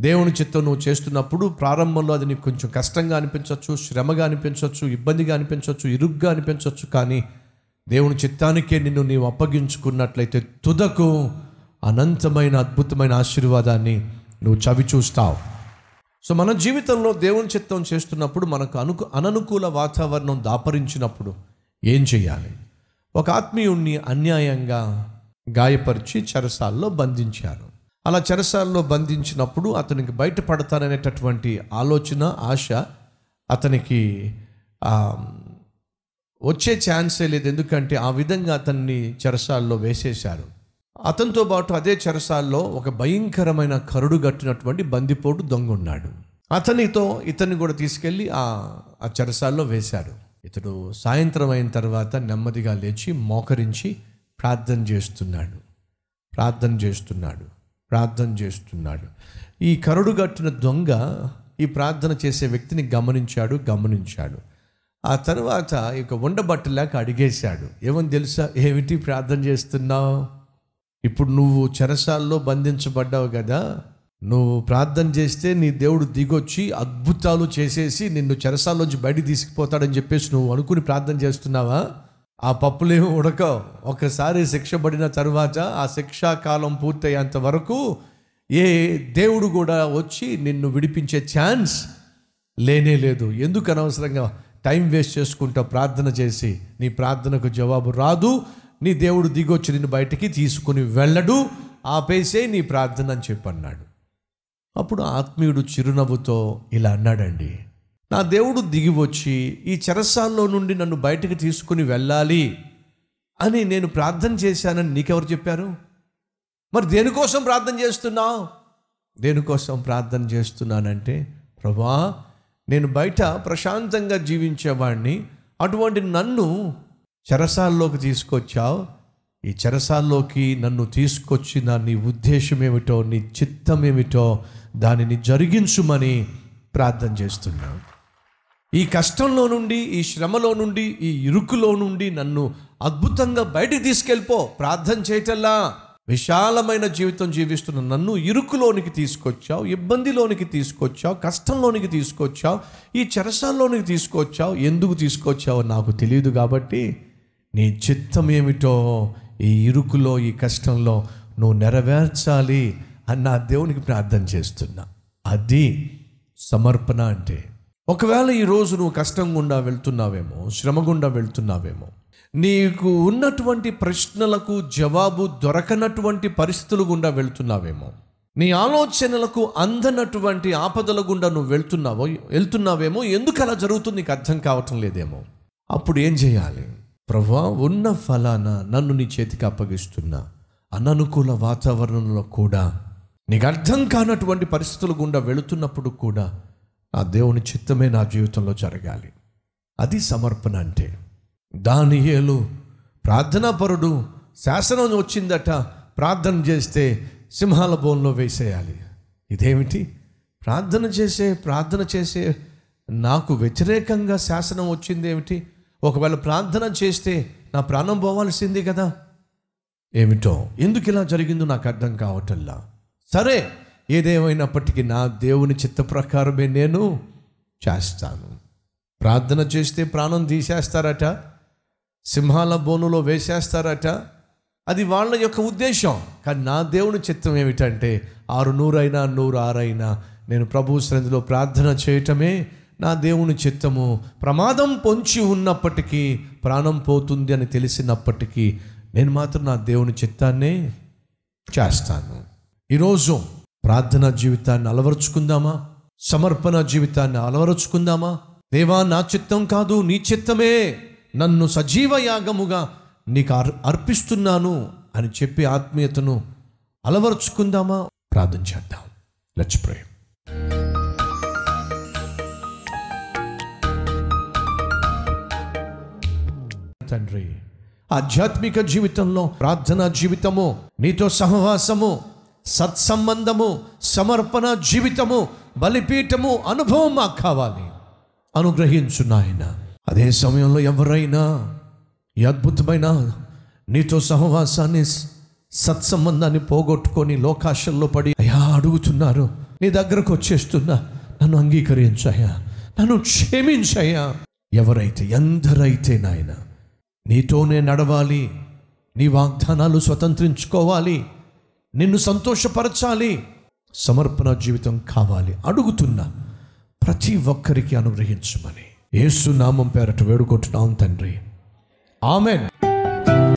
దేవుని చిత్తం నువ్వు చేస్తున్నప్పుడు ప్రారంభంలో అది నీకు కొంచెం కష్టంగా అనిపించవచ్చు శ్రమగా అనిపించవచ్చు ఇబ్బందిగా అనిపించవచ్చు ఇరుగ్గా అనిపించవచ్చు కానీ దేవుని చిత్తానికే నిన్ను నీవు అప్పగించుకున్నట్లయితే తుదకు అనంతమైన అద్భుతమైన ఆశీర్వాదాన్ని నువ్వు చవి చూస్తావు. సో మన జీవితంలో దేవుని చిత్తం చేస్తున్నప్పుడు మనకు అనుకు అననుకూల వాతావరణం దాపరించినప్పుడు ఏం చేయాలి? ఒక ఆత్మీయుణ్ణి అన్యాయంగా గాయపరిచి చెరసాల్లో బంధించారు. అలా చెరసాలలో బంధించినప్పుడు అతనికి బయటపడతాననేటటువంటి ఆలోచన ఆశ అతనికి వచ్చే ఛాన్సే లేదు. ఎందుకంటే ఆ విధంగా అతన్ని చెరసాల్లో వేసేశారు. అతనితో పాటు అదే చెరసాల్లో ఒక భయంకరమైన కరుడు గట్టినటువంటి బందిపోటు దొంగ ఉన్నాడు అతనితో ఇతన్ని కూడా తీసుకెళ్ళి ఆ ఆ చెరసాల్లో వేశారు. ఇతడు సాయంత్రం అయిన తర్వాత నెమ్మదిగా లేచి మోకరించి ప్రార్థన చేస్తున్నాడు. ప్రార్థన చేస్తున్నాడు. ప్రార్థన చేస్తున్నాడు. ఈ కరుడు కట్టిన దొంగ ఈ ప్రార్థన చేసే వ్యక్తిని గమనించాడు గమనించాడు. ఆ తర్వాత ఇక ఉండబట్టలేక అడిగేశాడు. ఏమని తెలుసా? ఏమిటి ప్రార్థన చేస్తున్నావు? ఇప్పుడు నువ్వు చెరసాల్లో బంధించబడ్డావు కదా. నువ్వు ప్రార్థన చేస్తే నీ దేవుడు దిగొచ్చి అద్భుతాలు చేసేసి నిన్ను చెరసాల్లోంచి బయట తీసుకుపోతాడని చెప్పేసి నువ్వు అనుకుని ప్రార్థన చేస్తున్నావా? ఆ పప్పులేమో ఉడకవు. ఒకసారి శిక్ష పడిన తర్వాత ఆ శిక్షాకాలం పూర్తయ్యేంత వరకు ఏ దేవుడు కూడా వచ్చి నిన్ను విడిపించే ఛాన్స్ లేనే లేదు. ఎందుకు అనవసరంగా టైం వేస్ట్ చేసుకుంటా ప్రార్థన చేసి నీ ప్రార్థనకు జవాబు రాదు. నీ దేవుడు దిగొచ్చి నిన్ను బయటికి తీసుకుని వెళ్ళడు. ఆపేసే నీ ప్రార్థన అని చెప్పన్నాడు. అప్పుడు ఆత్మీయుడు చిరునవ్వుతో ఇలా అన్నాడండి నా దేవుడు దిగి వచ్చి ఈ చెరసాల్లో నుండి నన్ను బయటకు తీసుకుని వెళ్ళాలి అని నేను ప్రార్థన చేశానని నీకెవరు చెప్పారు? మరి దేనికోసం ప్రార్థన చేస్తున్నావు? దేనికోసం ప్రార్థన చేస్తున్నానంటే ప్రభా నేను బయట ప్రశాంతంగా జీవించేవాడిని అటువంటి నన్ను చెరసాల్లోకి తీసుకొచ్చావు. ఈ చెరసాల్లోకి నన్ను తీసుకొచ్చిన నీ ఉద్దేశం ఏమిటో నీ చిత్తం ఏమిటో దానిని జరిగించుమని ప్రార్థన చేస్తున్నాను. ఈ కష్టంలో నుండి ఈ శ్రమలో నుండి ఈ ఇరుకులో నుండి నన్ను అద్భుతంగా బయటికి తీసుకెళ్ళిపో. ప్రార్థన చేయటల్లా. విశాలమైన జీవితం జీవిస్తున్న నన్ను ఇరుకులోనికి తీసుకొచ్చావు ఇబ్బందిలోనికి తీసుకొచ్చావు కష్టంలోనికి తీసుకొచ్చావు ఈ చెరసాల్లోనికి తీసుకొచ్చావు. ఎందుకు తీసుకొచ్చావు నాకు తెలియదు కాబట్టి నీ చిత్తం ఏమిటో ఈ ఇరుకులో ఈ కష్టంలో నువ్వు నెరవేర్చాలి అన్న దేవునికి ప్రార్థన చేస్తున్నా. అది సమర్పణ అంటే. ఒకవేళ ఈరోజు నువ్వు కష్టం గుండా వెళ్తున్నావేమో శ్రమ గుండా వెళ్తున్నావేమో నీకు ఉన్నటువంటి ప్రశ్నలకు జవాబు దొరకనటువంటి పరిస్థితులు గుండా వెళ్తున్నావేమో నీ ఆలోచనలకు అందనటువంటి ఆపదల గుండా నువ్వు వెళ్తున్నావో వెళ్తున్నావేమో ఎందుకు అలా జరుగుతుంది నీకు అర్థం కావటం లేదేమో. అప్పుడు ఏం చేయాలి? ప్రభా ఉన్న ఫలానా నన్ను నీ చేతికి అప్పగిస్తున్నా అననుకూల వాతావరణంలో కూడా నీకు అర్థం కానటువంటి పరిస్థితుల గుండా వెళుతున్నప్పుడు కూడా ఆ దేవుని చిత్తమే నా జీవితంలో జరగాలి. అది సమర్పణ అంటే. దానియేలు ప్రార్థనాపరుడు శాసనం వచ్చిందట ప్రార్థన చేస్తే సింహాల బోన్లో వేసేయాలి. ఇదేమిటి? ప్రార్థన చేసే ప్రార్థన చేసే నాకు వ్యతిరేకంగా శాసనం వచ్చింది ఏమిటి ఒకవేళ ప్రార్థన చేస్తే నా ప్రాణం పోవాల్సింది కదా? ఏమిటో? ఎందుకు ఇలా జరిగిందో నాకు అర్థం కావటంలా? సరే ఏదేమైనప్పటికీ నా దేవుని చిత్త ప్రకారమే నేను చేస్తాను. ప్రార్థన చేస్తే ప్రాణం తీసేస్తారట సింహాల బోనులో వేసేస్తారట. అది వాళ్ళ యొక్క ఉద్దేశం. కానీ నా దేవుని చిత్తం ఏమిటంటే ఆరు నూరైనా నూరు ఆరైనా నేను ప్రభు సన్నిధిలో ప్రార్థన చేయటమే నా దేవుని చిత్తము. ప్రమాదం పొంచి ఉన్నప్పటికీ ప్రాణం పోతుంది అని తెలిసినప్పటికీ నేను మాత్రం నా దేవుని చిత్తాన్నే చేస్తాను. ఈరోజు ప్రార్థనా జీవితాన్ని అలవరుచుకుందామా? సమర్పణ జీవితాన్ని అలవరుచుకుందామా? దేవా నా చిత్తం కాదు నీ చిత్తమే. నన్ను సజీవ యాగముగా నీకు అర్ అర్పిస్తున్నాను అని చెప్పి ఆత్మీయతను అలవరుచుకుందామా? ప్రార్థన చేద్దాం. లెట్స్ ప్రే తండ్రి ఆధ్యాత్మిక జీవితంలో ప్రార్థనా జీవితము నీతో సహవాసము సత్సంబంధము సమర్పణ జీవితము బలిపీఠము అనుభవం మాకు కావాలి. అనుగ్రహించు నాయన. అదే సమయంలో ఎవరైనా ఈ అద్భుతమైన నీతో సహవాసాన్ని సత్సంబంధాన్ని పోగొట్టుకొని లోకాశల్లో పడి అయ్యా అడుగుతున్నారు. నీ దగ్గరకు వచ్చేస్తున్నా. నన్ను అంగీకరించాయా నన్ను క్షమించాయా ఎవరైతే ఎందరైతే నాయన నీతోనే నడవాలి. నీ వాగ్దానాలు స్వతంత్రించుకోవాలి. నిన్ను సంతోషపరచాలి సమర్పణ జీవితం కావాలి అడుగుతున్నా ప్రతి ఒక్కరికి అనుగ్రహించమని. ఏసు నామం పేరట వేడుకుంటున్నాం తండ్రి. ఆమెన్.